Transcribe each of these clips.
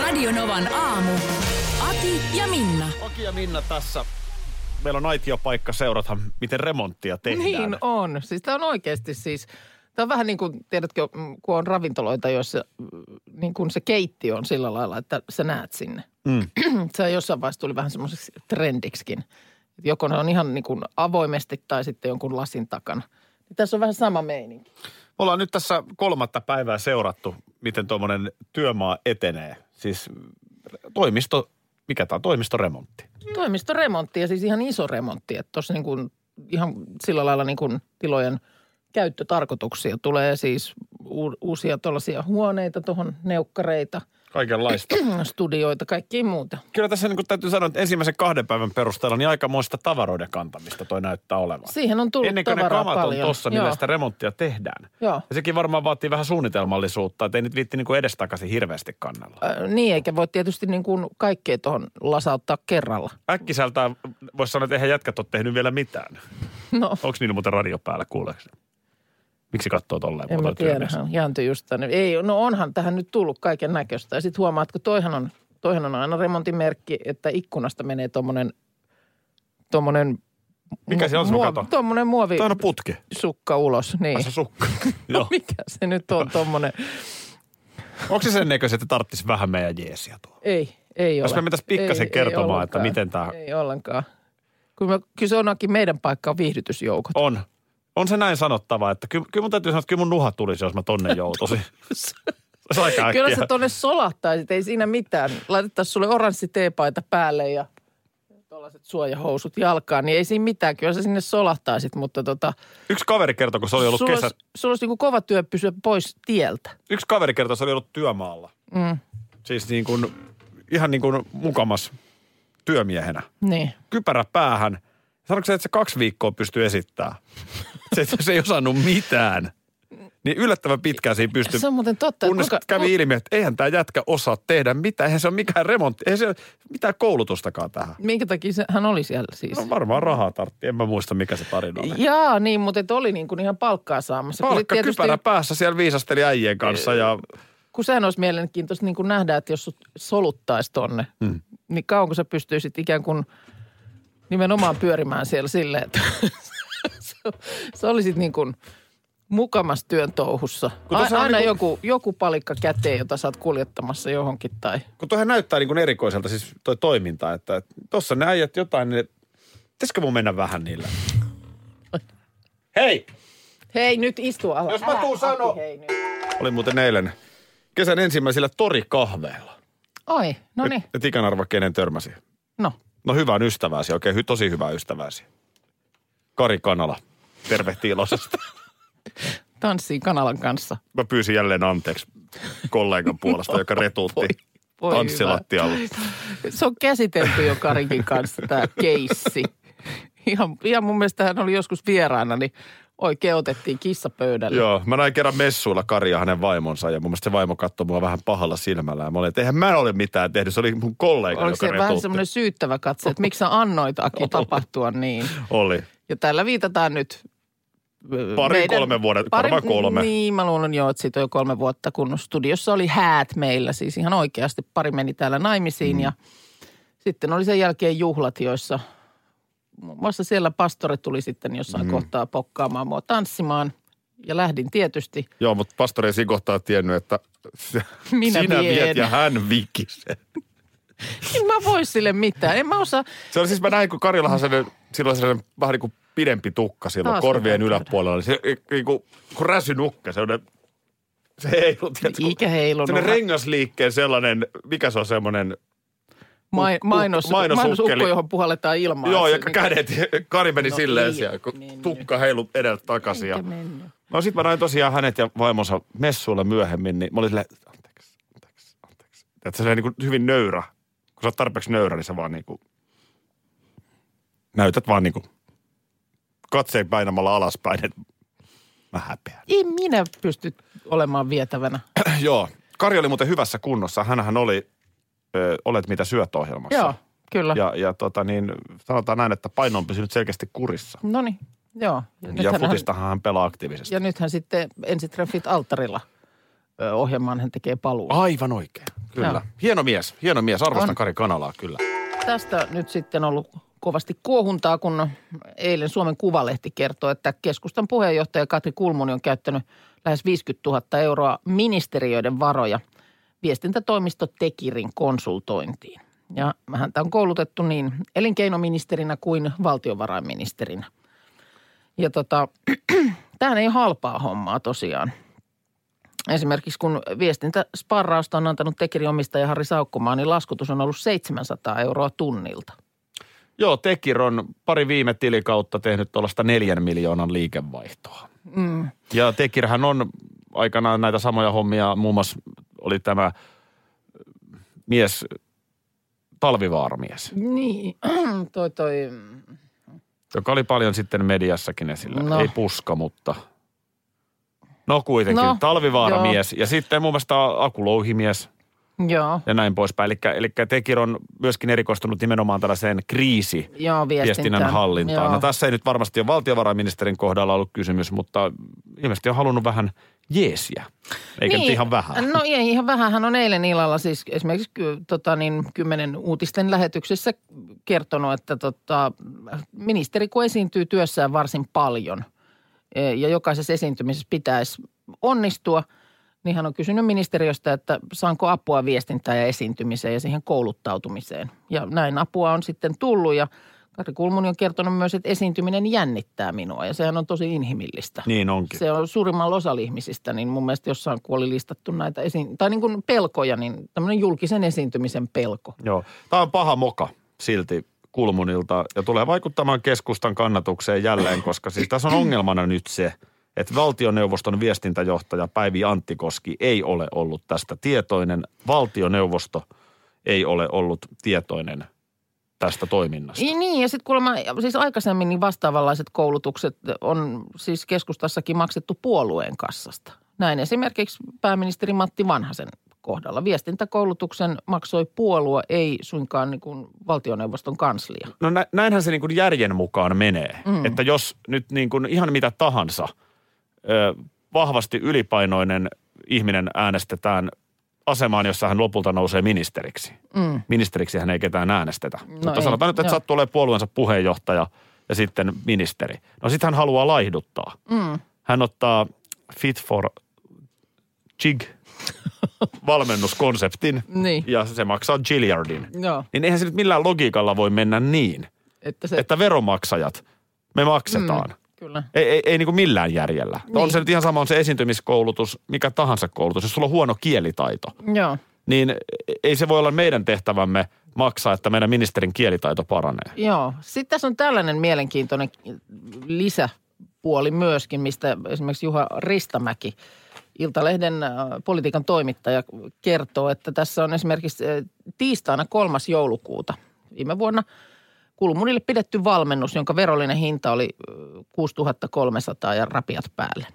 Radionovan aamu. Ati ja Minna. Aki ja Minna tässä. Meillä on aitiopaikka seurata, miten remonttia tehdään. Niin on. Siis tämä on oikeasti siis, tämä on vähän niin kuin, tiedätkö, mm, kun on ravintoloita, joissa mm, niin kuin se keittiö on sillä lailla, että sä näet sinne. Mm. se jossain vaiheessa tuli vähän semmoiseksi trendiksikin. Joko ne on ihan niin kuin avoimesti tai sitten jonkun lasin takana. Niin tässä on vähän sama meininki. Me ollaan nyt tässä kolmatta päivää seurattu, miten tuommoinen työmaa etenee. Siis toimisto, mikä tämä on, toimistoremontti. Toimistoremontti ja siis ihan iso remontti. Että tuossa niin kuin ihan sillä lailla niin kuin tilojen käyttötarkoituksia tulee siis u- uusia tuollaisia huoneita tuohon, neukkareita, Kaikenlaista. studioita, kaikkia muuta. Kyllä tässä niin täytyy sanoa, että ensimmäisen kahden päivän perusteella niin aikamoista tavaroiden kantamista toi näyttää olevan. Siihen on tullut Ennen kuin ne kamat on paljon. tossa, millä Joo. sitä remonttia tehdään. Joo. Ja sekin varmaan vaatii vähän suunnitelmallisuutta, että ei nyt viitti niin edestakaisin hirveästi kannella. Ö, niin, eikä voi tietysti niin kuin kaikkea tuohon lasauttaa kerralla. Äkkiseltään voisi sanoa, että eihän jätkät ole tehnyt vielä mitään. No, Onko niillä muuten radio päällä, kuuleeko? Miksi katsoo tolleen? en mä tiedä. Jääntö just tänne. Ei, no onhan tähän nyt tullut kaiken näköistä. Ja sitten huomaat, että toihan on, toihan on aina remontimerkki, että ikkunasta menee tuommoinen tommonen Mikä se on sun kato? Tuommoinen muovi Toi on putki. sukka ulos, niin. Ai se sukka. No Joo. mikä se nyt on tuommoinen? Onko se sen näköisen, että tarttisi vähän meidän jeesiä tuo? Ei, ei Jos ole. me mentäisiin pikkasen Ei- ei kertomaan, että ollenkaan. miten tää- Ei ollenkaan. Kyllä, me, kyllä se onkin meidän paikka on viihdytysjoukot. On. On se näin sanottava, että kyllä, kyllä mun täytyy sanoa, että kyllä mun nuha tulisi, jos mä tonne joutuisin. Kyllä sä tonne solahtaisit, ei siinä mitään. Laitettaisiin sulle oranssi teepaita päälle ja tuollaiset suojahousut jalkaan, niin ei siinä mitään. Kyllä sä sinne solahtaisit, mutta tota, Yksi kaveri kertoi, kun se oli ollut sulla, kesä... olisi, sulla olisi niinku kova työ pysyä pois tieltä. Yksi kaveri kertoi, että se oli ollut työmaalla. Mm, Siis niin kuin, ihan niin kuin mukamas työmiehenä. niin. Kypärä päähän. Sanoiko se, että se kaksi viikkoa pystyy esittämään? Se, se ei osannut mitään. Niin yllättävän pitkään siinä pystyi. Se on muuten totta. Kunnes kuinka- kävi ilmi, että eihän tämä jätkä osaa tehdä mitään. Eihän se ole mikään remontti. Eihän se ole mitään koulutustakaan tähän. Minkä takia se, hän oli siellä siis? No varmaan rahaa tartti. En mä muista, mikä se tarina oli. Jaa, niin, mutta et oli niin kuin ihan palkkaa saamassa. Palkka tietysti- kypärä päässä siellä viisasteli äijien kanssa ja kun sehän olisi mielenkiintoista niin kuin nähdä, että jos sut soluttaisi tonne, mm. niin kauanko sä pystyisit ikään kuin nimenomaan pyörimään siellä silleen, että sä olisit niin kuin mukamas työn touhussa. A, aina niinku- joku, joku palikka käteen, jota sä oot kuljettamassa johonkin tai... kun tuohan näyttää niin kuin erikoiselta siis toi toiminta, että tuossa ne äijät jotain, niin pitäisikö mun mennä vähän niillä? Hei! Hei, nyt istu alas. Jos mä tuun sano- Hei, nyt. Oli muuten eilen kesän ensimmäisillä torikahveilla. Oi, no niin. Et, et ikään arva, kenen törmäsi. No, No hyvän ystäväsi, oikein tosi hyvää ystäväsi. Kari Kanala, tervehti iloisesti. tanssii kanalan kanssa. Mä pyysin jälleen anteeksi kollegan puolesta, joka retuutti voi tanssilattialla. Se on käsitelty jo Karikin kanssa tämä keissi. Ihan, ihan mun mielestä hän oli joskus vieraana, niin oikein otettiin kissa pöydälle. Joo, mä näin kerran messuilla Kari ja hänen vaimonsa ja mun mielestä se vaimo katsoi mua vähän pahalla silmällä. Ja mä olin, että eihän mä ole mitään tehnyt, se oli mun kollega, Oliko joka se vähän retuutti. semmoinen syyttävä katse, että miksi sä annoit Aki tapahtua niin? Oli. Ja tällä viitataan nyt Pari, kolme vuoden- varmaan kolme. Niin, mä luulen joo, että siitä on jo kolme vuotta, kun studiossa oli häät meillä. Siis ihan oikeasti pari meni täällä naimisiin mm. ja sitten oli sen jälkeen juhlat, joissa muun muassa siellä pastori tuli sitten jossain mm. kohtaa pokkaamaan mua tanssimaan. Ja lähdin tietysti. Joo, mutta pastori ei siinä kohtaa tiennyt, että Minä sinä vien. viet ja hän vikisee. En mä voi sille mitään. En mä osaa. Se oli siis, mä näin, kun Karillahan sellainen, silloin sellainen vähän niin kuin pidempi tukka silloin Taas korvien yläpuolella. Se, niin kuin, kun räsynukke, sellainen, se heilu, tiedätkö, kun- Ikä heilunut. sellainen rengasliikkeen sellainen, mikä se on semmoinen, Mai, mainos, mainosukko, johon puhalletaan ilmaa. joo, ja niinku- kädet, Kari meni No silleen niin, siellä, kun niin, tukka heilu edeltä takaisin. Ja, Eikä mennyt. no sit mä näin tosiaan hänet ja vaimonsa messuilla myöhemmin, niin mä olin silleen, anteeksi, anteeksi, Että se on niin kuin hyvin nöyrä. Sä oot tarpeeksi nöyrä, niin sä vaan niin kuin näytät vaan niin kuin katseen painamalla alaspäin, että mä häpeän. Ei minä pysty olemaan vietävänä. Joo. Kari oli muuten hyvässä kunnossa. Hänhän oli ö, Olet mitä syöt ohjelmassa. Joo, kyllä. Ja, ja tota niin, sanotaan näin, että paino on pysynyt selkeästi kurissa. No niin, joo. Ja hän- futistahan hän pelaa aktiivisesti. ja nythän sitten ensitreffit alttarilla ohjelmaan hän tekee paluu. Aivan oikein, kyllä. Joo. Hieno mies, hieno mies. Arvostan On. Kari Kanalaa, kyllä. Tästä nyt sitten ollut kovasti kuohuntaa, kun eilen Suomen Kuvalehti kertoo, että keskustan puheenjohtaja Katri Kulmuni on käyttänyt lähes 50 000 euroa ministeriöiden varoja viestintätoimisto Tekirin konsultointiin. Ja häntä on koulutettu niin elinkeinoministerinä kuin valtiovarainministerinä. Ja tota, tämähän ei ole halpaa hommaa tosiaan. Esimerkiksi kun viestintäsparrausta on antanut Tekirin omistaja Harri Saukkomaa, niin laskutus on ollut 700 euroa tunnilta. Joo, Tekir on pari viime tilikautta tehnyt tuollaista neljän miljoonan liikevaihtoa. Mm. Ja Tekirhän on aikanaan näitä samoja hommia, muun muassa oli tämä äh, mies, talvivaaramies, Niin, toi toi, joka oli paljon sitten mediassakin esillä. No. Ei puska, mutta no kuitenkin, No, no, talvivaaramies. Ja sitten muun muassa akulouhimies joo, ja näin poispäin. Eli, eli Tekir on myöskin erikoistunut nimenomaan tällaiseen kriisi joo viestinnän hallintaan. Joo. No tässä ei nyt varmasti ole valtiovarainministerin kohdalla ollut kysymys, mutta ilmeisesti on halunnut vähän jeesiä. Eikä niin. ihan vähän. No ei ihan vähän. Hän on eilen illalla siis esimerkiksi tota niin, kymmenen uutisten lähetyksessä kertonut, että tota, ministeri kun esiintyy työssään varsin paljon ja jokaisessa esiintymisessä pitäisi onnistua, niin hän on kysynyt ministeriöstä, että saanko apua viestintään ja esiintymiseen ja siihen kouluttautumiseen. Ja näin apua on sitten tullut ja Kari Kulmuni on kertonut myös, että esiintyminen jännittää minua ja sehän on tosi inhimillistä. Niin onkin. Se on suurimmalla osalla ihmisistä, niin mun mielestä jossain kun oli listattu näitä esiin, tai niin kuin pelkoja, niin tämmöinen julkisen esiintymisen pelko. Joo. Tämä on paha moka silti Kulmunilta ja tulee vaikuttamaan keskustan kannatukseen jälleen, koska siis tässä on ongelmana nyt se, että valtioneuvoston viestintäjohtaja Päivi Anttikoski ei ole ollut tästä tietoinen. Valtioneuvosto ei ole ollut tietoinen tästä toiminnasta. Niin, niin ja sitten kuulemma, siis aikaisemmin niin vastaavanlaiset koulutukset on siis keskustassakin maksettu puolueen kassasta. Näin esimerkiksi pääministeri Matti Vanhasen kohdalla. Viestintäkoulutuksen maksoi puolue, ei suinkaan niin kuin valtioneuvoston kanslia. No nä- näinhän se niin kuin järjen mukaan menee. Mm. Että jos nyt niin kuin ihan mitä tahansa ö, vahvasti ylipainoinen ihminen äänestetään asemaan, jossa hän lopulta nousee ministeriksi. Mm. Ministeriksi hän ei ketään äänestetä. No Mutta ei, sanotaan nyt, että sattuu olemaan puolueensa puheenjohtaja ja sitten ministeri. No sitten hän haluaa laihduttaa. Mm. Hän ottaa Fit for Jig valmennuskonseptin Niin. ja se maksaa Gilliardin. Joo, Niin eihän se nyt millään logiikalla voi mennä niin, että se, että veromaksajat, me maksetaan. Mm, kyllä. Ei, ei, ei niin kuin millään järjellä. Niin. On Niin. se nyt ihan sama, on se esiintymiskoulutus, mikä tahansa koulutus. Jos sulla on huono kielitaito, Joo, niin ei se voi olla meidän tehtävämme maksaa, että meidän ministerin kielitaito paranee. joo. Sitten tässä on tällainen mielenkiintoinen lisäpuoli myöskin, mistä esimerkiksi Juha Ristamäki, Iltalehden äh, politiikan toimittaja, kertoo, että tässä on esimerkiksi äh, tiistaina 3. joulukuuta viime vuonna Kulmunille pidetty valmennus, jonka verollinen hinta oli äh, 6300 ja rapiat päälle.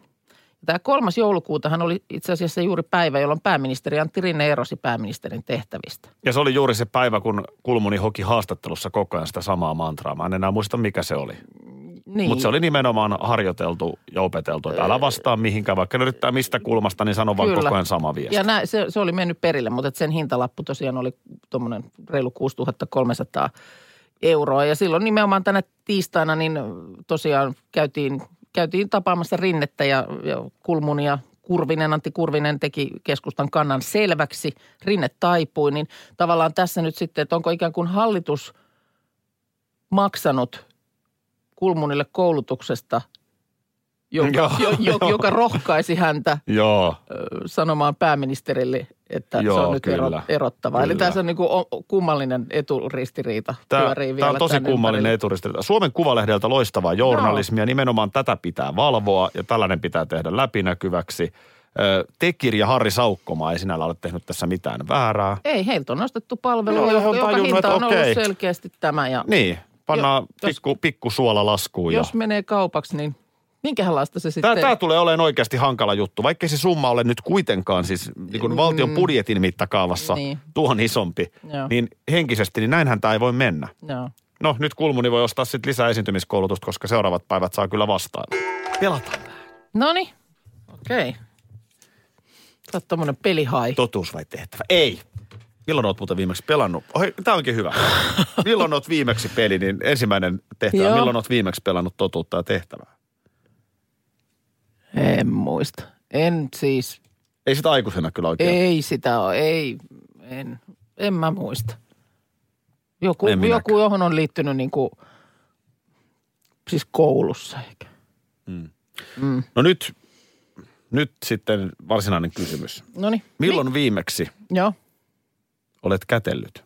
Tämä kolmas joulukuutahan oli itse asiassa juuri päivä, jolloin pääministeri Antti Rinne erosi pääministerin tehtävistä. Ja se oli juuri se päivä, kun Kulmuni hoki haastattelussa koko ajan sitä samaa mantraa. Mä en enää muista, mikä se oli. Niin. Mutta se oli nimenomaan harjoiteltu ja opeteltu. Että älä vastaa mihinkään, vaikka ne yrittää mistä kulmasta, niin sano vaan koko ajan sama viesti. Ja nä, se, se oli mennyt perille, mutta sen hintalappu tosiaan oli tuommoinen reilu 6300 euroa. Ja silloin nimenomaan tänä tiistaina niin tosiaan käytiin, käytiin tapaamassa Rinnettä ja, ja Kulmuni ja Kurvinen, Antti Kurvinen teki keskustan kannan selväksi. Rinne taipui, niin tavallaan tässä nyt sitten, että onko ikään kuin hallitus maksanut Kulmunille koulutuksesta, Joo, jo, jo, joo. joka rohkaisi häntä Joo. sanomaan pääministerille, että Joo, se on nyt kyllä. erottava. Eli Kyllä. tässä on niin kuin kummallinen eturistiriita Tämä, tämä vielä on tosi kummallinen ympärillä. eturistiriita. Suomen Kuvalehdeltä loistavaa journalismia. Nimenomaan tätä pitää valvoa ja tällainen pitää tehdä läpinäkyväksi. Tekir ja Harri Saukkomaa ei sinällä ole tehnyt tässä mitään väärää. Ei, heiltä on nostettu palvelu, Joo, ja he on joka, joka hinta on ollut okei. selkeästi tämä. Ja Niin, pannaan Jo- pikku, pikku suola laskuun. jos ja... menee kaupaksi, niin minkälaista se sitten... Tämä, tämä tulee olemaan oikeasti hankala juttu, vaikka se summa ole nyt kuitenkaan siis niin kuin valtion budjetin mittakaavassa Niin. tuon isompi, Joo. niin henkisesti niin näinhän tämä ei voi mennä. Joo. No nyt Kulmuni voi ostaa sitten lisää esiintymiskoulutusta, koska seuraavat päivät saa kyllä vastaan. Pelataan. No niin, okei. Sä oot tommonen pelihai. Totuus vai tehtävä? Ei. Milloin oot muuten viimeksi pelannut? Oi, tämä onkin hyvä. Milloin oot viimeksi peli, niin ensimmäinen tehtävä. Joo. Milloin oot viimeksi pelannut totuutta ja tehtävää? En muista. En siis, Ei sitä aikuisena kyllä oikein. ei sitä ole, ei, en, en mä muista. Joku, En joku johon on liittynyt niinku, siis koulussa ehkä. No nyt, nyt sitten varsinainen kysymys. No niin. Milloin viimeksi Joo, olet kätellyt?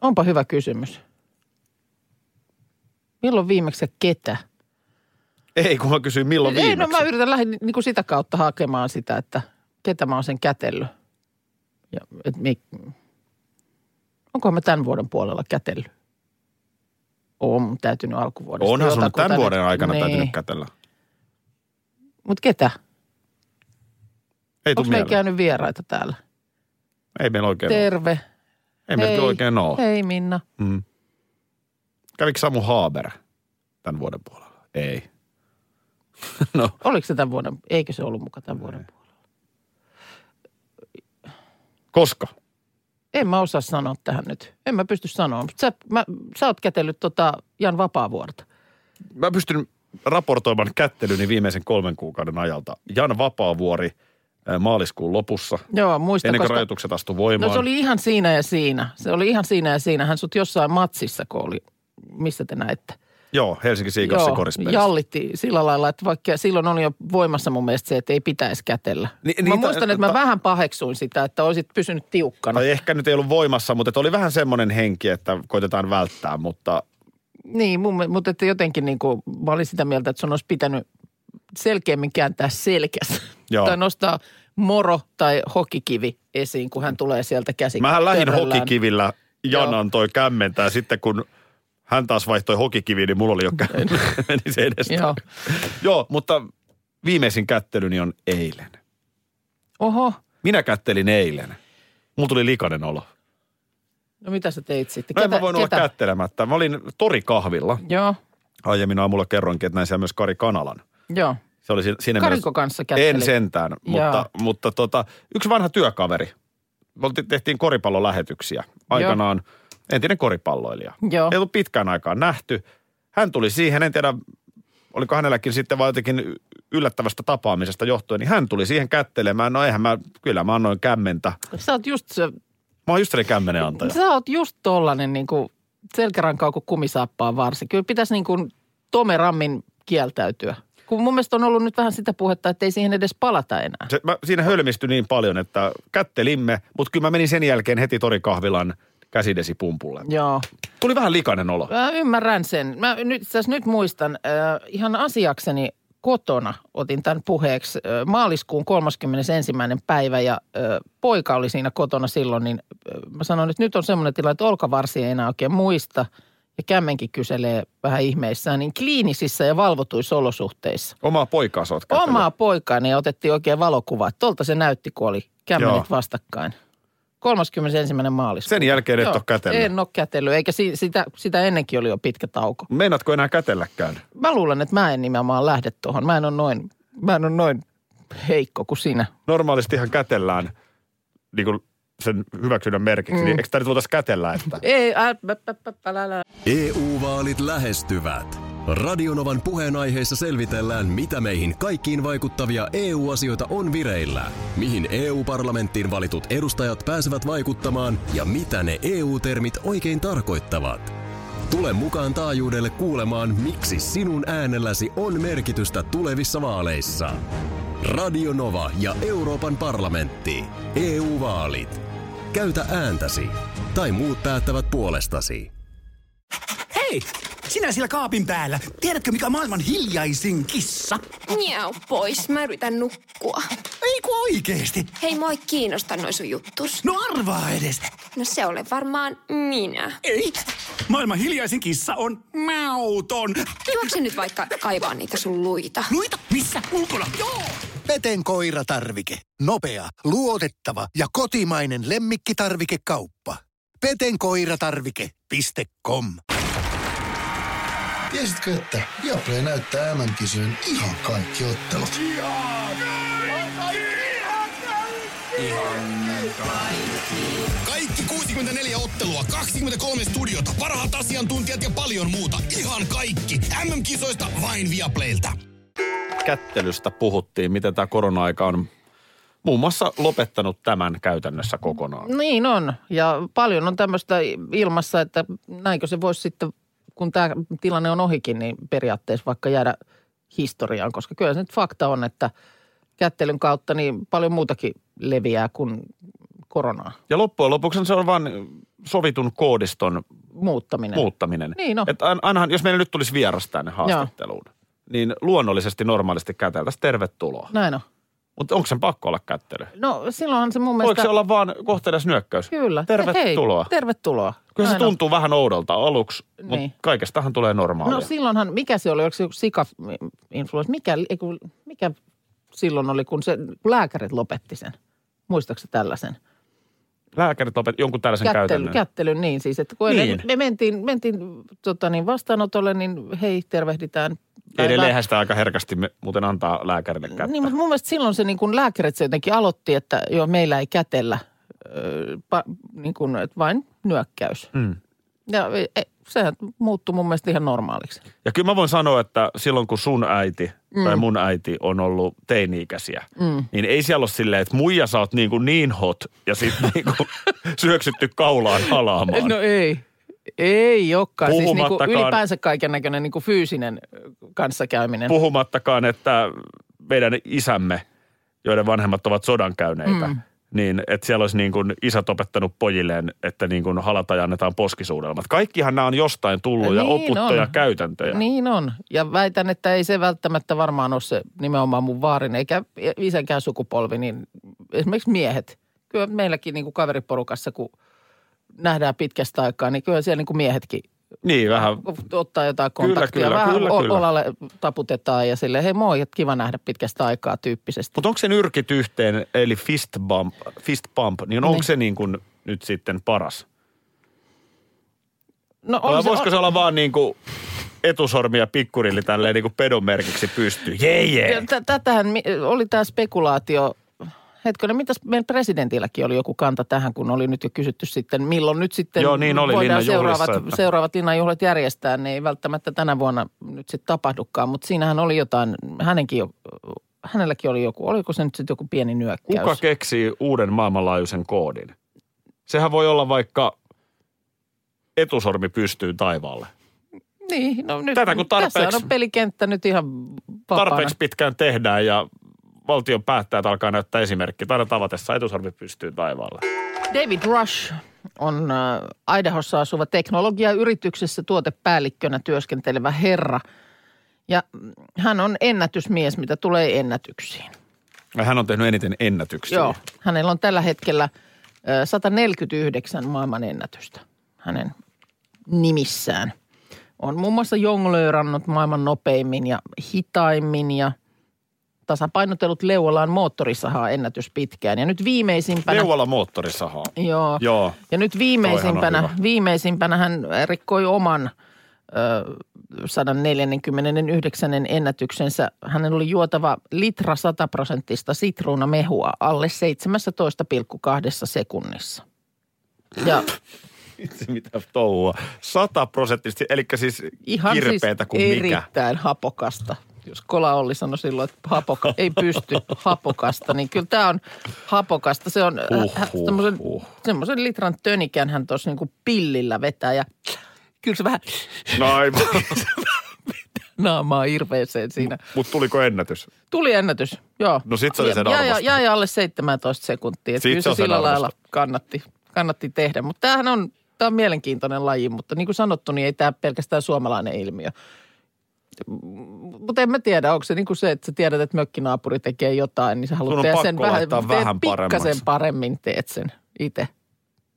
onpa hyvä kysymys. Milloin viimeksi ja ketä? Ei, kun mä kysyin milloin Ei, no viimeksi. mä yritän lähteä niin kuin sitä kautta hakemaan sitä, että ketä mä oon sen kätellyt. Ja, et mi, onko mä tämän vuoden puolella kätellyt? Oon mun täytynyt alkuvuodesta. Onhan sun tämän vuoden nyt- aikana niin. täytynyt kätellä. Mut ketä? Ei Onko meillä käynyt vieraita täällä? Ei meillä oikein ole. Terve. Ei meillä oikein ole. Hei Minna. Mm. Kävikö Samu Haaber tämän vuoden puolella? Ei. no, Oliko se tämän vuoden? Eikö se ollut mukaan tämän vuoden puolella? koska? En mä osaa sanoa tähän nyt. En mä pysty sanoa. Sä, mä, sä oot kätellyt tota Jan Vapaavuorta. Mä pystyn raportoimaan kättelyni viimeisen kolmen kuukauden ajalta. Jan Vapaavuori maaliskuun lopussa, Joo, muista, ennen kuin koska... rajoitukset astu voimaan. No se oli ihan siinä ja siinä. Se oli ihan siinä ja siinä. Hän sut jossain matsissa, kun oli, missä te näitte? Joo, Helsinki Seagalsin korispelissä. jallitti sillä lailla, että vaikka silloin oli jo voimassa mun mielestä se, että ei pitäisi kätellä. Ni- mä niitä- muistan, että mä ta- vähän paheksuin sitä, että olisit pysynyt tiukkana. Tai ehkä nyt ei ollut voimassa, mutta että oli vähän semmoinen henki, että koitetaan välttää, mutta Niin, mun, mutta että jotenkin niin kuin, mä olin sitä mieltä, että sun olisi pitänyt selkeämmin kääntää selkäs. Joo. tai nostaa moro tai hokikivi esiin, kun hän tulee sieltä käsi. Mähän törröllään. hokikivillä, Janan toi kämmentää ja sitten kun hän taas vaihtoi hokikiviin, niin mulla oli jo kämmentä, meni se edestä. Joo. Joo, mutta viimeisin kättelyni on eilen. Oho, Minä kättelin eilen. Mulla tuli likainen olo. no mitä sä teit sitten? No en mä voinut olla kättelemättä. Mä olin torikahvilla. Joo, Aiemmin aamulla kerroinkin, että näin siellä myös Kari Kanalan. joo. Se oli si- siinä Kariko kanssa kättelit? En sentään, mutta, Jaa. mutta tota, yksi vanha työkaveri. Me tehtiin koripallolähetyksiä. Aikanaan entinen koripalloilija. Joo. Ei ollut pitkään aikaan nähty. Hän tuli siihen, en tiedä, oliko hänelläkin sitten vaan jotenkin yllättävästä tapaamisesta johtuen, niin hän tuli siihen kättelemään. No eihän mä, kyllä mä annoin kämmentä. Sä oot just se, Mä oon just sellainen kämmenen antaja. sä oot just tollanen niin kuin selkärankaa kuin kumisaappaa varsi. Kyllä pitäisi niin kuin tomerammin kieltäytyä. Kun mun mielestä on ollut nyt vähän sitä puhetta, että ei siihen edes palata enää. Se, mä, siinä hölmistyi niin paljon, että kättelimme, mutta kyllä mä menin sen jälkeen heti torikahvilan käsidesipumpulle. Joo. Tuli vähän likainen olo. Mä ymmärrän sen. Mä nyt, tässä nyt muistan, äh, ihan asiakseni kotona otin tämän puheeksi äh, maaliskuun 31. päivä ja äh, poika oli siinä kotona silloin, niin äh, mä sanoin, että nyt on semmoinen tilanne, että olkavarsi ei enää oikein muista ja kämmenkin kyselee vähän ihmeissään, niin kliinisissä ja valvotuissa olosuhteissa. Omaa poikaa sä. Omaa poikaani ja otettiin oikein valokuvaa. Tuolta se näytti, kun oli kämmenet Joo. vastakkain. 31. maaliskuuta. Sen jälkeen et Joo, ole kätellyt. En ole kätellyt, eikä si- sitä, sitä ennenkin oli jo pitkä tauko. Meinaatko enää kätelläkään? Mä luulen, että mä en nimenomaan lähde tuohon. Mä en ole noin, mä en ole noin heikko kuin sinä. Normaalistihan kätellään niin kuin sen hyväksynnän merkiksi. Mm. Niin eikö tämä nyt voitaisiin kätellä, että... Ei. EU-vaalit lähestyvät. Radionovan puheenaiheessa selvitellään, mitä meihin kaikkiin vaikuttavia EU-asioita on vireillä, mihin EU-parlamenttiin valitut edustajat pääsevät vaikuttamaan ja mitä ne EU-termit oikein tarkoittavat. Tule mukaan taajuudelle kuulemaan, miksi sinun äänelläsi on merkitystä tulevissa vaaleissa. Radio Nova ja Euroopan parlamentti. EU-vaalit. Käytä ääntäsi. Tai muut päättävät puolestasi. Hei! sinä siellä kaapin päällä. Tiedätkö, mikä on maailman hiljaisin kissa? Miau pois, mä yritän nukkua. Ei kun oikeesti. Hei, moi kiinnosta noin sun juttus. No arvaa edes. No se ole varmaan minä. Ei. Maailman hiljaisin kissa on mauton. Juokse nyt vaikka kaivaa niitä sun luita. Luita? Missä? Ulkona? Joo. Peten koiratarvike. Nopea, luotettava ja kotimainen lemmikkitarvikekauppa. Petenkoiratarvike.com Tiesitkö, että Viaplay näyttää MM-kisojen ihan kaikki ottelut? Kaikki 64 ottelua, 23 studiota, parhaat asiantuntijat ja paljon muuta. Ihan kaikki. MM-kisoista vain Viaplaylta. Kättelystä puhuttiin, miten tämä korona-aika on muun muassa lopettanut tämän käytännössä kokonaan. Niin on. Ja paljon on tämmöistä ilmassa, että näinkö se voisi sitten, kun tämä tilanne on ohikin, niin periaatteessa vaikka jäädä historiaan. Koska kyllä se nyt fakta on, että kättelyn kautta niin paljon muutakin leviää kuin koronaa. Ja loppujen lopuksi se on vain sovitun koodiston Muuttaminen. muuttaminen. Niin, no. Että ain- ainahan, jos meillä nyt tulisi vieras tänne haastatteluun, niin luonnollisesti normaalisti käteltäisiin tervetuloa. Näin on. Mutta onko sen pakko olla kättely? No silloinhan se mun Voiko mielestä... se olla vaan kohtelias nyökkäys? Kyllä. Tervetuloa. Hei, tervetuloa. Kyllä se Näin on. tuntuu vähän oudolta aluksi, mutta Niin. kaikestahan tulee normaalia. No silloinhan, mikä se oli, oliko se joku sika-influenssa, mikä, ei kun- mikä silloin oli, kun, se, kun lääkärit lopetti sen? Muistaakseni tällaisen? Lääkärit lopet jonkun tällaisen Kättely, käytännön. kättelyn, niin siis, että kun Niin. niin. me mentiin, mentiin tota niin, vastaanotolle, niin hei, tervehditään. Edelleenhän sitä aika herkästi me, muuten antaa lääkärille kättä. Niin, mutta mun mielestä silloin se niin kuin lääkärit se jotenkin aloitti, että joo, meillä ei kätellä, öö, pa, niin kuin, että vain nyökkäys. Mm. Ja e, e, sehän muuttui mun mielestä ihan normaaliksi. Ja kyllä mä voin sanoa, että silloin kun sun äiti mm. tai mun äiti on ollut teini-ikäisiä, mm. niin ei siellä ole silleen, että muija sä oot niin, kuin niin hot ja sitten niin kuin syöksytty kaulaan halaamaan. No ei. Ei olekaan. Siis niin kuin ylipäänsä kaiken näköinen niin fyysinen kanssakäyminen. Puhumattakaan, että meidän isämme, joiden vanhemmat ovat sodan käyneitä, mm. Niin että siellä olisi niin kuin isät opettanut pojilleen, että niin kuin halataan ja annetaan poskisuudelmat. Kaikkihan nämä on jostain tullut ja Niin oputtuja on. käytäntöjä. Niin on. Ja väitän, että ei se välttämättä varmaan ole se nimenomaan mun vaarin, eikä isänkään sukupolvi, niin esimerkiksi miehet. Kyllä meilläkin niin kuin kaveriporukassa, kun nähdään pitkästä aikaa, niin kyllä siellä niin kuin miehetkin Niin, vähän ottaa jotain Kyllä, kontaktia. kyllä, Vähän kyllä, kyllä. olalle taputetaan ja sille hei moi, että kiva nähdä pitkästä aikaa tyyppisesti. Mutta onko se nyrkit yhteen, eli fist bump, fist pump, niin onko Niin. se niin kuin nyt sitten paras? No Vai on se, voisiko se olla vaan niin kuin etusormi ja pikkurilli tälleen niin kuin pedon merkiksi pystyy? Jee, jee. Tätähän oli tämä spekulaatio. Hetkonen, mitäs meidän presidentilläkin oli joku kanta tähän, kun oli nyt jo kysytty sitten, milloin nyt sitten Joo, niin oli voidaan seuraavat, että- seuraavat linnanjuhlat järjestää. Ne ei välttämättä tänä vuonna nyt sitten tapahdukaan, mutta siinähän oli jotain, hänenkin jo, hänelläkin oli joku, oliko se nyt sitten joku pieni nyökkäys? Kuka keksii uuden maailmanlaajuisen koodin? Sehän voi olla vaikka etusormi pystyy taivaalle. Niin, no nyt, Tätä kun tässä tarpeeksi- on pelikenttä nyt ihan vapaana. Tarpeeksi pitkään tehdään ja valtion päättäjät alkaa näyttää esimerkki. Aina tavatessa etusormi pystyy taivaalle. David Rush on äh, Idahossa asuva teknologiayrityksessä tuotepäällikkönä työskentelevä herra. Ja hän on ennätysmies, mitä tulee ennätyksiin. Ja Hän on tehnyt eniten ennätyksiä. Joo, hänellä on tällä hetkellä äh, 149 maailman ennätystä hänen nimissään. On muun muassa jonglöörannut maailman nopeimmin ja hitaimmin ja tasapainotellut leualaan moottorisahaa ennätys pitkään. Ja nyt viimeisimpänä... Leualla moottorisahaa. Joo. Joo. Ja nyt viimeisimpänä, viimeisimpänä hän rikkoi oman ö, 149 ennätyksensä. Hänen oli juotava litra 100 prosenttista sitruunamehua alle 17,2 sekunnissa. Ja Itse mitä touhua. Sata prosenttisesti, eli siis ihan kirpeätä siis kuin mikä. erittäin hapokasta. Jos Kola Olli sanoi silloin, että hapoka, ei pysty hapokasta, niin kyllä tämä on hapokasta. Se on äh, semmoisen, uh. semmoisen litran tönikän hän tuossa niinku pillillä vetää ja kyllä se vähän No aivan. naamaa hirveeseen siinä. Mutta tuliko ennätys? Tuli ennätys, joo. No sit se oli sen ja, ja, arvosta. jäi alle 17 sekuntia. Sit Kyllä se se sillä lailla arvosta. kannatti, kannatti tehdä. Mutta tämähän on tämä on mielenkiintoinen laji, mutta niin kuin sanottu, niin ei tämä pelkästään suomalainen ilmiö. Mutta en mä tiedä, onko se niin kuin se, että sä tiedät, että mökkinaapuri tekee jotain, niin sä haluat tehdä sen vähän, vähän pikkasen paremmin teet sen itse.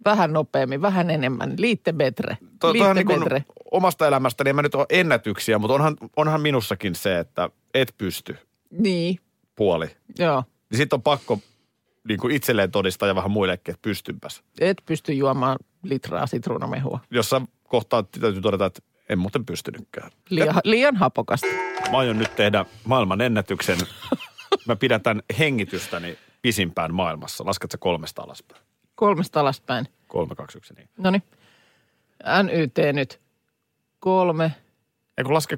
Vähän nopeammin, vähän enemmän. Liitte betre. To, Liitte niin kuin betre. omasta elämästäni en mä nyt ole ennätyksiä, mutta onhan, onhan minussakin se, että et pysty Niin, puoli. joo. Niin sitten on pakko niin kuin itselleen todistaa ja vähän muillekin, että pystynpäs. Et pysty juomaan litraa sitruunamehua. Jossain kohtaa täytyy todeta, että en muuten pystynytkään. Liian, liian hapokasta. Mä aion nyt tehdä maailman ennätyksen. Mä pidätän hengitystäni pisimpään maailmassa. Lasket sä kolmesta alaspäin. Kolmesta alaspäin. Kolme, kaksi, yksi, niin. No niin. NYT nyt. Kolme. Ei kun laske...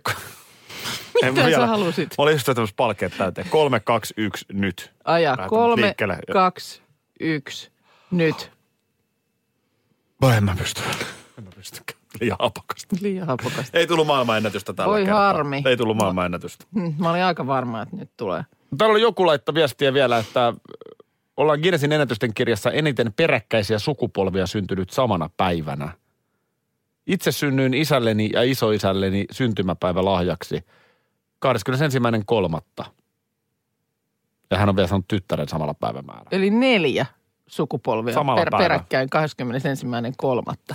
En Mitä mä sä vielä- halusit? Mä olin just tämmöiset palkeet täyteen. Kolme, kaksi, yksi, nyt. Aja. Lähdetään Kolme, liikkeelle. kaksi, yksi, nyt. Vai en mä pysty. En mä pystykään. Liian hapokasta. Liian hapokasta. Ei tullut maailmanennätystä tällä Voi kertaa. harmi. Ei tullut maailmanennätystä. Hmm, Mä olin aika varma, että nyt tulee. Täällä oli joku laittaa viestiä vielä, että ollaan Guinnessin ennätysten kirjassa eniten peräkkäisiä sukupolvia syntynyt samana päivänä. Itse synnyin isälleni ja isoisälleni syntymäpäivä lahjaksi 21.3. Ja hän on vielä saanut tyttären samalla päivämäärällä. Eli neljä sukupolvia Samalla päivällä. peräkkäin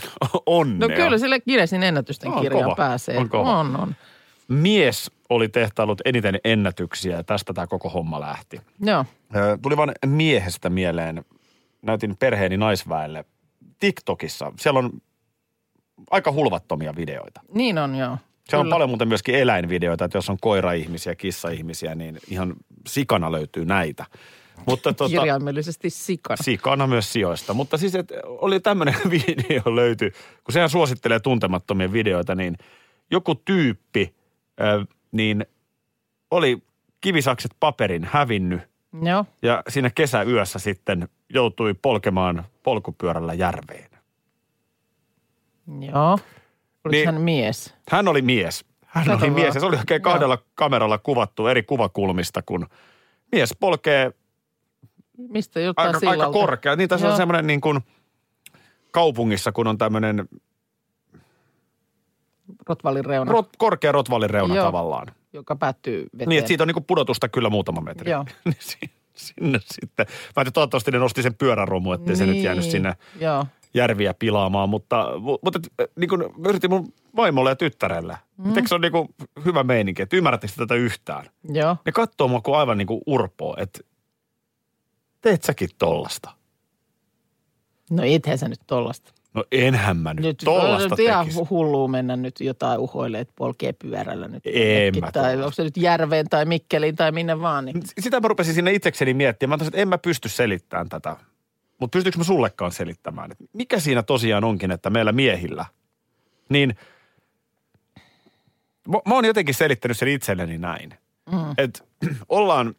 21.3. Onnea. No kyllä sille Guinnessin ennätysten On kirjaan kova, pääsee. on kova. On, on. Mies oli tehtailut eniten ennätyksiä ja tästä tämä koko homma lähti. Joo. Tuli vain miehestä mieleen. Näytin perheeni naisväelle TikTokissa. Siellä on aika hulvattomia videoita. Niin on, joo. Siellä on Kyllä. paljon muuten myöskin eläinvideoita, että jos on koira-ihmisiä, kissa-ihmisiä, niin ihan sikana löytyy näitä. Mutta tota, Kirjaimellisesti sikana. sikana myös sijoista. Mutta siis et, oli tämmöinen video löytyi, kun sehän suosittelee tuntemattomia videoita, niin joku tyyppi, ö, niin oli kivisakset paperin hävinnyt Joo. ja siinä kesäyössä sitten joutui polkemaan polkupyörällä järveen. Joo. Oliko Niin- hän mies? Hän oli mies. Hän oli vaan. mies ja se oli oikein Joo. kahdella kameralla kuvattu eri kuvakulmista, kun mies polkee Mistä jotain aika, sillalta? aika korkea. Niin tässä on Joo. semmoinen niin kuin kaupungissa, kun on tämmöinen Rotvallin reuna, rot, korkea rotvallin reuna Joo. tavallaan. joka päättyy veteen. Niin, että siitä on niin kuin pudotusta kyllä muutama metri. Joo. Niin si- sinne sitten. Mä ajattelin, toivottavasti ne nosti sen pyöräromu, ettei se nyt jäänyt sinne Niin, Joo. järviä pilaamaan, mutta, mutta et, niin kuin yritin mun vaimolle ja tyttärelle. Mm. Eikö se on niin kuin hyvä meininki, että ymmärrättekö te tätä yhtään? Joo. Ne katsoo mua kuin aivan niin kuin urpoa, että teet säkin tollasta. No itse sä nyt tollasta. No enhän mä nyt, Nyt tollasta nyt ihan hullua mennä nyt jotain uhoille, että polkee pyörällä nyt. En mä Tai onko se nyt järveen tai Mikkeliin tai minne vaan. Niin. Sitä mä rupesin sinne itsekseni miettimään. Mä totesin, että en mä pysty selittämään tätä. Mutta pystyykö mä sullekaan selittämään? Et mikä siinä tosiaan onkin, että meillä miehillä, niin mä, mä oon jotenkin selittänyt sen itselleni näin. Mm. Että ollaan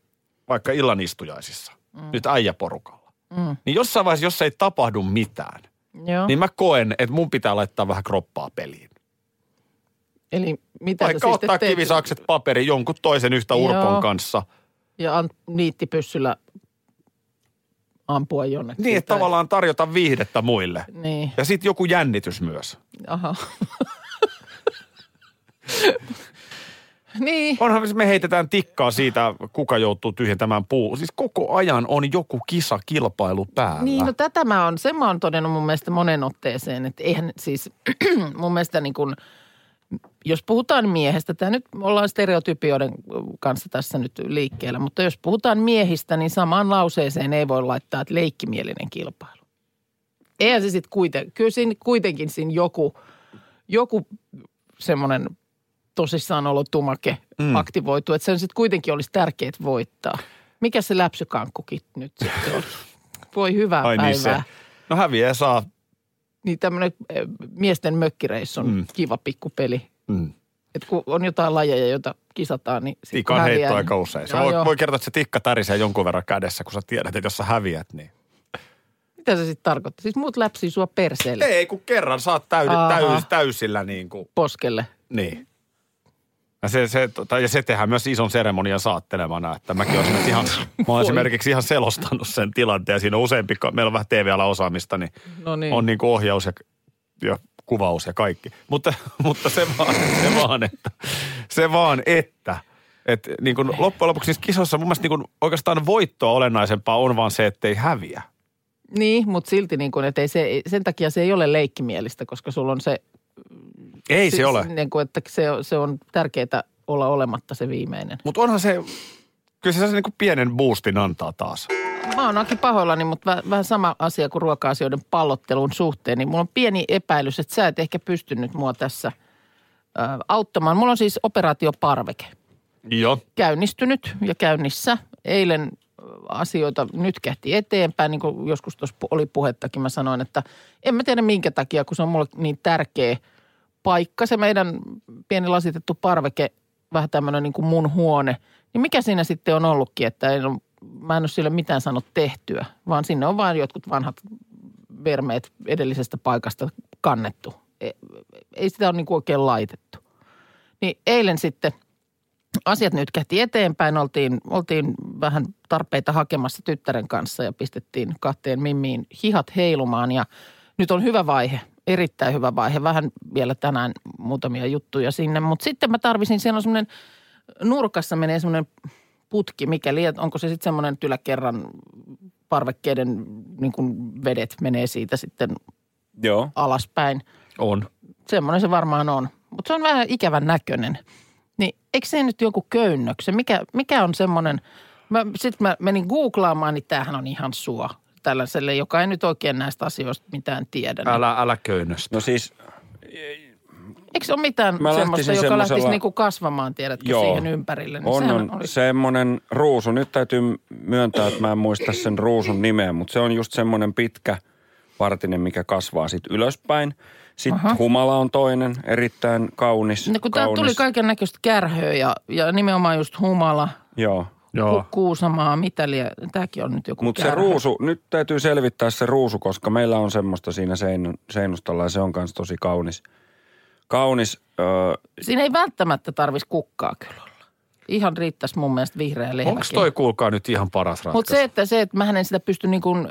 vaikka illan istujaisissa, mm. nyt äijäporukalla. Mm. Niin jossain vaiheessa, jos ei tapahdu mitään, Joo. niin mä koen, että mun pitää laittaa vähän kroppaa peliin. Eli mitä Vaikka ottaa teet? kivisakset paperi jonkun toisen yhtä urpon Joo. kanssa. Ja an, niittipyssyllä ampua jonnekin. Niin, että tai- tavallaan tarjota viihdettä muille. Niin, Ja sitten joku jännitys myös. aha. niin, Onhan me heitetään tikkaa siitä, kuka joutuu tyhjentämään puu. Siis koko ajan on joku kisa kilpailu päällä. Niin, no tätä mä oon, sen mä oon todennut mun mielestä monen otteeseen, että eihän siis mun mielestä niin kuin, jos puhutaan miehestä, tämä nyt ollaan stereotypioiden kanssa tässä nyt liikkeellä, mutta jos puhutaan miehistä, niin samaan lauseeseen ei voi laittaa, että leikkimielinen kilpailu. Eihän se sitten kuitenkin, kyllä siinä kuitenkin siinä joku, joku semmoinen tosissaan olotumake mm. aktivoituu, että sen sitten kuitenkin olisi tärkeää voittaa. Mikä se läpsykankkukin nyt sitten on? Voi hyvää Ai päivää. niin se. No häviää saa. Niin tämmöinen miesten mökkireissu on Mm. kiva pikkupeli. Mm. Et kun on jotain lajeja, joita kisataan, niin sit kun Tikan häviää, heitto niin- aika usein. Se Joo, voi, joo. voi kertoa, että se tikka tärisee jonkun verran kädessä, kun sä tiedät, että jos sä häviät, niin... Mitä se sitten tarkoittaa? Siis muut läpsii sua perseelle, Ei, kun kerran saat täy, Aha. täys, täysillä niin kuin... poskelle. Niin. Ja se, se, tota, ja se tehdään myös ison seremonian saattelemana, että mäkin olen ihan, mä oon esimerkiksi ihan selostanut sen tilanteen. Siinä on useampi, meillä on vähän TV-ala osaamista, niin, No niin. on niin kuin ohjaus ja ja kuvaus ja kaikki. Mutta, mutta se, vaan, se vaan, että, se vaan, että et niin kun loppujen lopuksi niissä kisoissa mun mielestä niin kun oikeastaan voittoa olennaisempaa on vaan se, ettei häviä. Niin, mutta silti niin kuin, että ei se, sen takia se ei ole leikkimielistä, koska sulla on se... Ei se, se ole. Niin kuin, että se, se on tärkeää olla olematta se viimeinen. Mutta onhan se, kyllä se, se niin kuin pienen boostin antaa taas. Mä oon aika pahoillani, mutta vähän, vähän sama asia kuin ruoka-asioiden pallottelun suhteen. Niin mulla on pieni epäilys, että sä et ehkä pystynyt mua tässä ö, auttamaan. Mulla on siis operaatioparveke. Joo. Käynnistynyt ja käynnissä. Eilen asioita nyt kähti eteenpäin, niin kuin joskus tuossa oli puhettakin. Mä sanoin, että en mä tiedä minkä takia, kun se on mulle niin tärkeä paikka. Se meidän pieni lasitettu parveke, vähän tämmöinen niin kuin mun huone. Niin mikä siinä sitten on ollutkin, että en ole, mä en ole sille mitään sanonut tehtyä, vaan sinne on vain jotkut vanhat vermeet edellisestä paikasta kannettu. Ei, ei sitä ole niin kuin oikein laitettu. Niin eilen sitten – asiat nyt kähti eteenpäin. Oltiin, oltiin vähän tarpeita hakemassa tyttären kanssa ja pistettiin kahteen mimmiin hihat heilumaan. Ja nyt on hyvä vaihe, erittäin hyvä vaihe. Vähän vielä tänään muutamia juttuja sinne. Mutta sitten mä tarvisin, siellä on semmoinen nurkassa menee semmoinen putki, mikäli, onko se sitten semmoinen tyläkerran parvekkeiden niin kuin vedet menee siitä sitten Joo. alaspäin. On. Semmoinen se varmaan on. Mutta se on vähän ikävän näköinen. Niin eikö se nyt joku köynnöksen? Mikä, mikä on semmoinen, sitten mä menin googlaamaan, niin tämähän on ihan sua tällaiselle, joka ei nyt oikein näistä asioista mitään tiedä. Niin. Älä, älä köynnöstä. No siis, Eikö se ole mitään Mä semmoista, joka lähtisi semmoisella- niinku kasvamaan, tiedätkö, Joo. siihen ympärille? Niin on, on olisi- semmoinen ruusu. Nyt täytyy myöntää, että mä en muista sen ruusun nimeä, mutta se on just semmoinen pitkä vartinen, mikä kasvaa sitten ylöspäin. Sitten Aha. humala on toinen, erittäin kaunis. No kun kaunis. tuli kaiken näköistä kärhöä ja, ja nimenomaan just humala, Joo. Ku, kuusamaa, mitä liian. Tämäkin on nyt joku Mutta se ruusu, nyt täytyy selvittää se ruusu, koska meillä on semmoista siinä sein, seinustalla ja se on kanssa tosi kaunis. Kaunis, öö, Siinä ei välttämättä tarvitsisi kukkaa kyllä olla. Ihan riittäisi mun mielestä vihreä lehmäkin. Onko toi kuulkaa nyt ihan paras ratkaisu? Mutta se, että, se, että mä en sitä pysty niin kuin,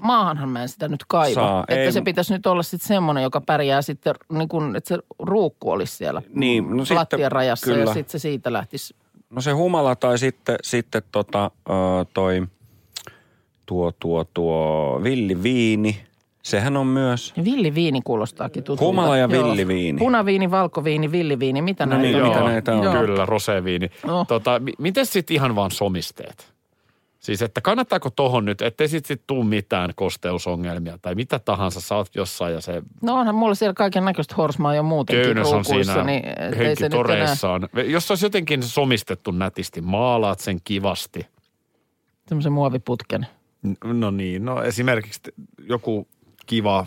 maahanhan mä en sitä nyt kaiva. Saa, että ei- se pitäisi nyt olla sitten semmoinen, joka pärjää sitten, niin kuin, että se ruukku olisi siellä Niin, no sitten- lattian rajassa ja kyllä. sitten se siitä lähtisi. No se humala tai sitten, sitten tota, öö, toi, tuo, tuo, tuo villiviini. Sehän on myös, villiviini kuulostaakin tutulta. Humala ja Joo. villiviini. Punaviini, valkoviini, villiviini, mitä No näitä niin, on? mitä näitä on? Joo. Kyllä, roseviini. No. Tota, mi- miten sitten ihan vaan somisteet? Siis, että kannattaako tohon nyt, ettei sit, sit tuu mitään kosteusongelmia tai mitä tahansa, sä oot jossain ja se No onhan mulla siellä kaiken näköistä horsmaa jo muutenkin köynäs on siinä niin ei se nyt enää... Jos se olisi jotenkin somistettu nätisti, maalaat sen kivasti. Semmoisen muoviputken. No niin, no esimerkiksi joku kiva,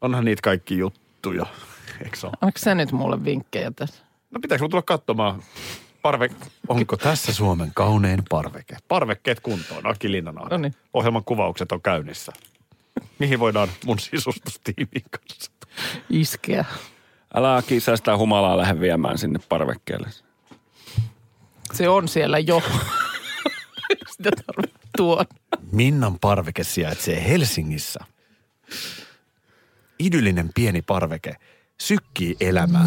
onhan niitä kaikki juttuja, eikö se? Onko se nyt mulle vinkkejä tässä? No pitääkö mun tulla katsomaan parve... Onko tässä Suomen kaunein parveke? Parvekkeet kuntoon, Aki Linnanahde. No niin. Ohjelman kuvaukset on käynnissä. Mihin voidaan mun sisustustiimin kanssa? Iskeä. älä Aki, sä sitä humalaa lähde viemään sinne parvekkeelle. Se on siellä jo. Sitä tarvitsee tuoda. Minnan parveke sijaitsee Helsingissä. Idyllinen pieni parveke sykkii elämää.